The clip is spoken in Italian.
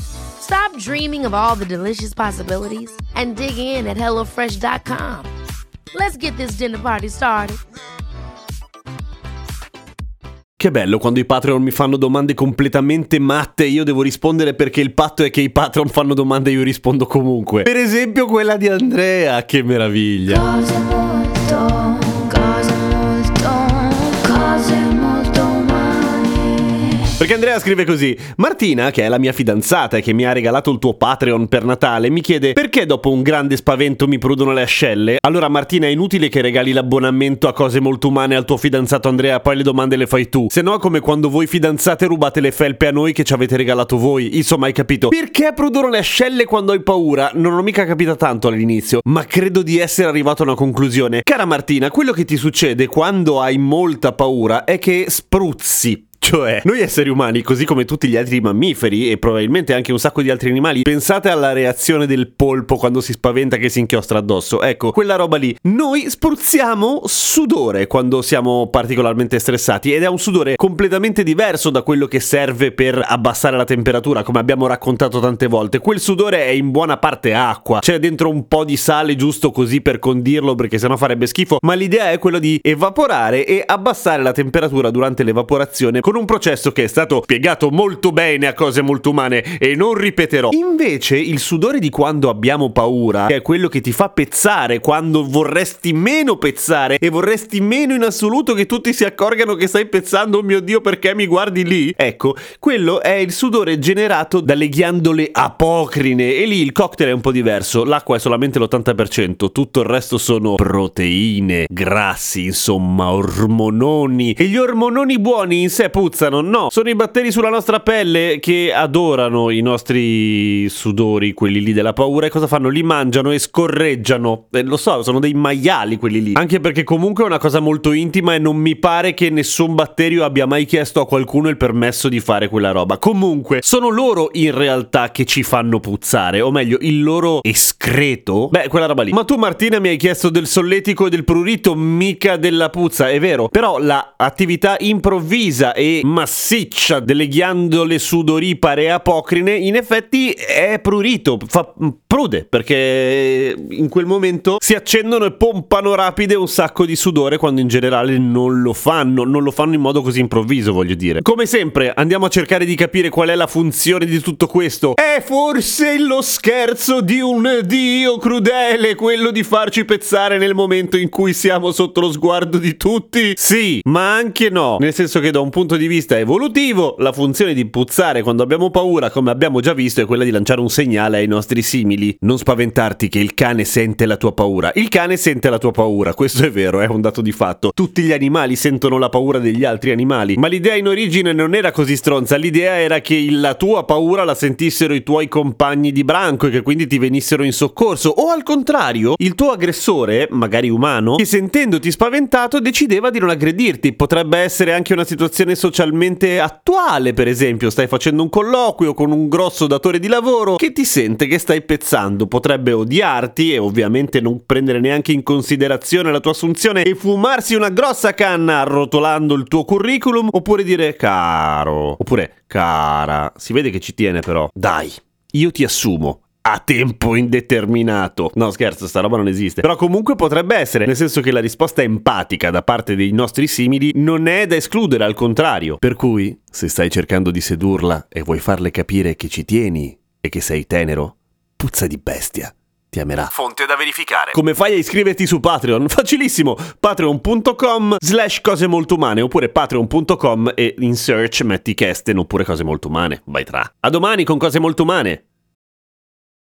Stop dreaming of all the delicious possibilities and dig in at HelloFresh.com. Let's get this dinner party started. Che bello quando i Patreon mi fanno domande completamente matte e io devo rispondere perché il patto è che i Patreon fanno domande e io rispondo comunque. Per esempio quella di Andrea, che meraviglia. Cose Perché Andrea scrive così: Martina, che è la mia fidanzata e che mi ha regalato il tuo Patreon per Natale, mi chiede perché dopo un grande spavento mi prudono le ascelle? Allora, Martina, è inutile che regali l'abbonamento a cose molto umane al tuo fidanzato Andrea, poi le domande le fai tu. Se no, come quando voi fidanzate rubate le felpe a noi che ci avete regalato voi. Insomma, hai capito? Perché prudono le ascelle quando hai paura? Non ho mica capito tanto all'inizio, ma credo di essere arrivato a una conclusione. Cara Martina, quello che ti succede quando hai molta paura è che spruzzi. Cioè, noi esseri umani, così come tutti gli altri mammiferi e probabilmente anche un sacco di altri animali, pensate alla reazione del polpo quando si spaventa che si inchiostra addosso. Ecco, quella roba lì. Noi spruzziamo sudore quando siamo particolarmente stressati ed è un sudore completamente diverso da quello che serve per abbassare la temperatura, come abbiamo raccontato tante volte. Quel sudore è in buona parte acqua, c'è dentro un po' di sale giusto così per condirlo perché sennò farebbe schifo, ma l'idea è quella di evaporare e abbassare la temperatura durante l'evaporazione con un processo che è stato spiegato molto bene a cose molto umane e non ripeterò. Invece il sudore di quando abbiamo paura, che è quello che ti fa pezzare quando vorresti meno pezzare e vorresti meno in assoluto che tutti si accorgano che stai pezzando, oh mio Dio perché mi guardi lì? Ecco, quello è il sudore generato dalle ghiandole apocrine e lì il cocktail è un po' diverso, l'acqua è solamente l'80%, tutto il resto sono proteine, grassi, insomma, ormononi e gli ormononi buoni in sé puzzano, no, sono i batteri sulla nostra pelle che adorano i nostri sudori, quelli lì della paura, e cosa fanno? Li mangiano e scorreggiano. Eh, lo so, sono dei maiali quelli lì. Anche perché comunque è una cosa molto intima e non mi pare che nessun batterio abbia mai chiesto a qualcuno il permesso di fare quella roba. Comunque, sono loro in realtà che ci fanno puzzare, o meglio, il loro escreto. Beh, quella roba lì. Ma tu Martina mi hai chiesto del solletico e del prurito, mica della puzza, è vero. Però la attività improvvisa e massiccia delle ghiandole sudoripare apocrine in effetti è prurito, fa prude perché in quel momento si accendono e pompano rapide un sacco di sudore quando in generale non lo fanno, non lo fanno in modo così improvviso, voglio dire. Come sempre, andiamo a cercare di capire qual è la funzione di tutto questo. È forse lo scherzo di un dio crudele, quello di farci pezzare nel momento in cui siamo sotto lo sguardo di tutti? Sì, ma anche no, nel senso che da un punto di vista evolutivo, la funzione di puzzare quando abbiamo paura, come abbiamo già visto, è quella di lanciare un segnale ai nostri simili. Non spaventarti che il cane sente la tua paura. Il cane sente la tua paura, questo è vero, è un dato di fatto. Tutti gli animali sentono la paura degli altri animali, ma l'idea in origine non era così stronza, l'idea era che la tua paura la sentissero i tuoi compagni di branco e che quindi ti venissero in soccorso, o al contrario, il tuo aggressore, magari umano, che sentendoti spaventato decideva di non aggredirti. Potrebbe essere anche una situazione socialmente attuale, per esempio, stai facendo un colloquio con un grosso datore di lavoro che ti sente che stai pezzando, potrebbe odiarti e ovviamente non prendere neanche in considerazione la tua assunzione e fumarsi una grossa canna arrotolando il tuo curriculum, oppure dire caro, oppure cara, si vede che ci tiene però. Dai, io ti assumo a tempo indeterminato. No, scherzo, sta roba non esiste. Però comunque potrebbe essere, nel senso che la risposta empatica da parte dei nostri simili non è da escludere, al contrario. Per cui, se stai cercando di sedurla e vuoi farle capire che ci tieni e che sei tenero, puzza di bestia. Ti amerà. Fonte da verificare. Come fai a iscriverti su Patreon? Facilissimo. Patreon.com slash cose molto umane oppure patreon.com e in search metti Kesten oppure cose molto umane. Vai tra. A domani con cose molto umane.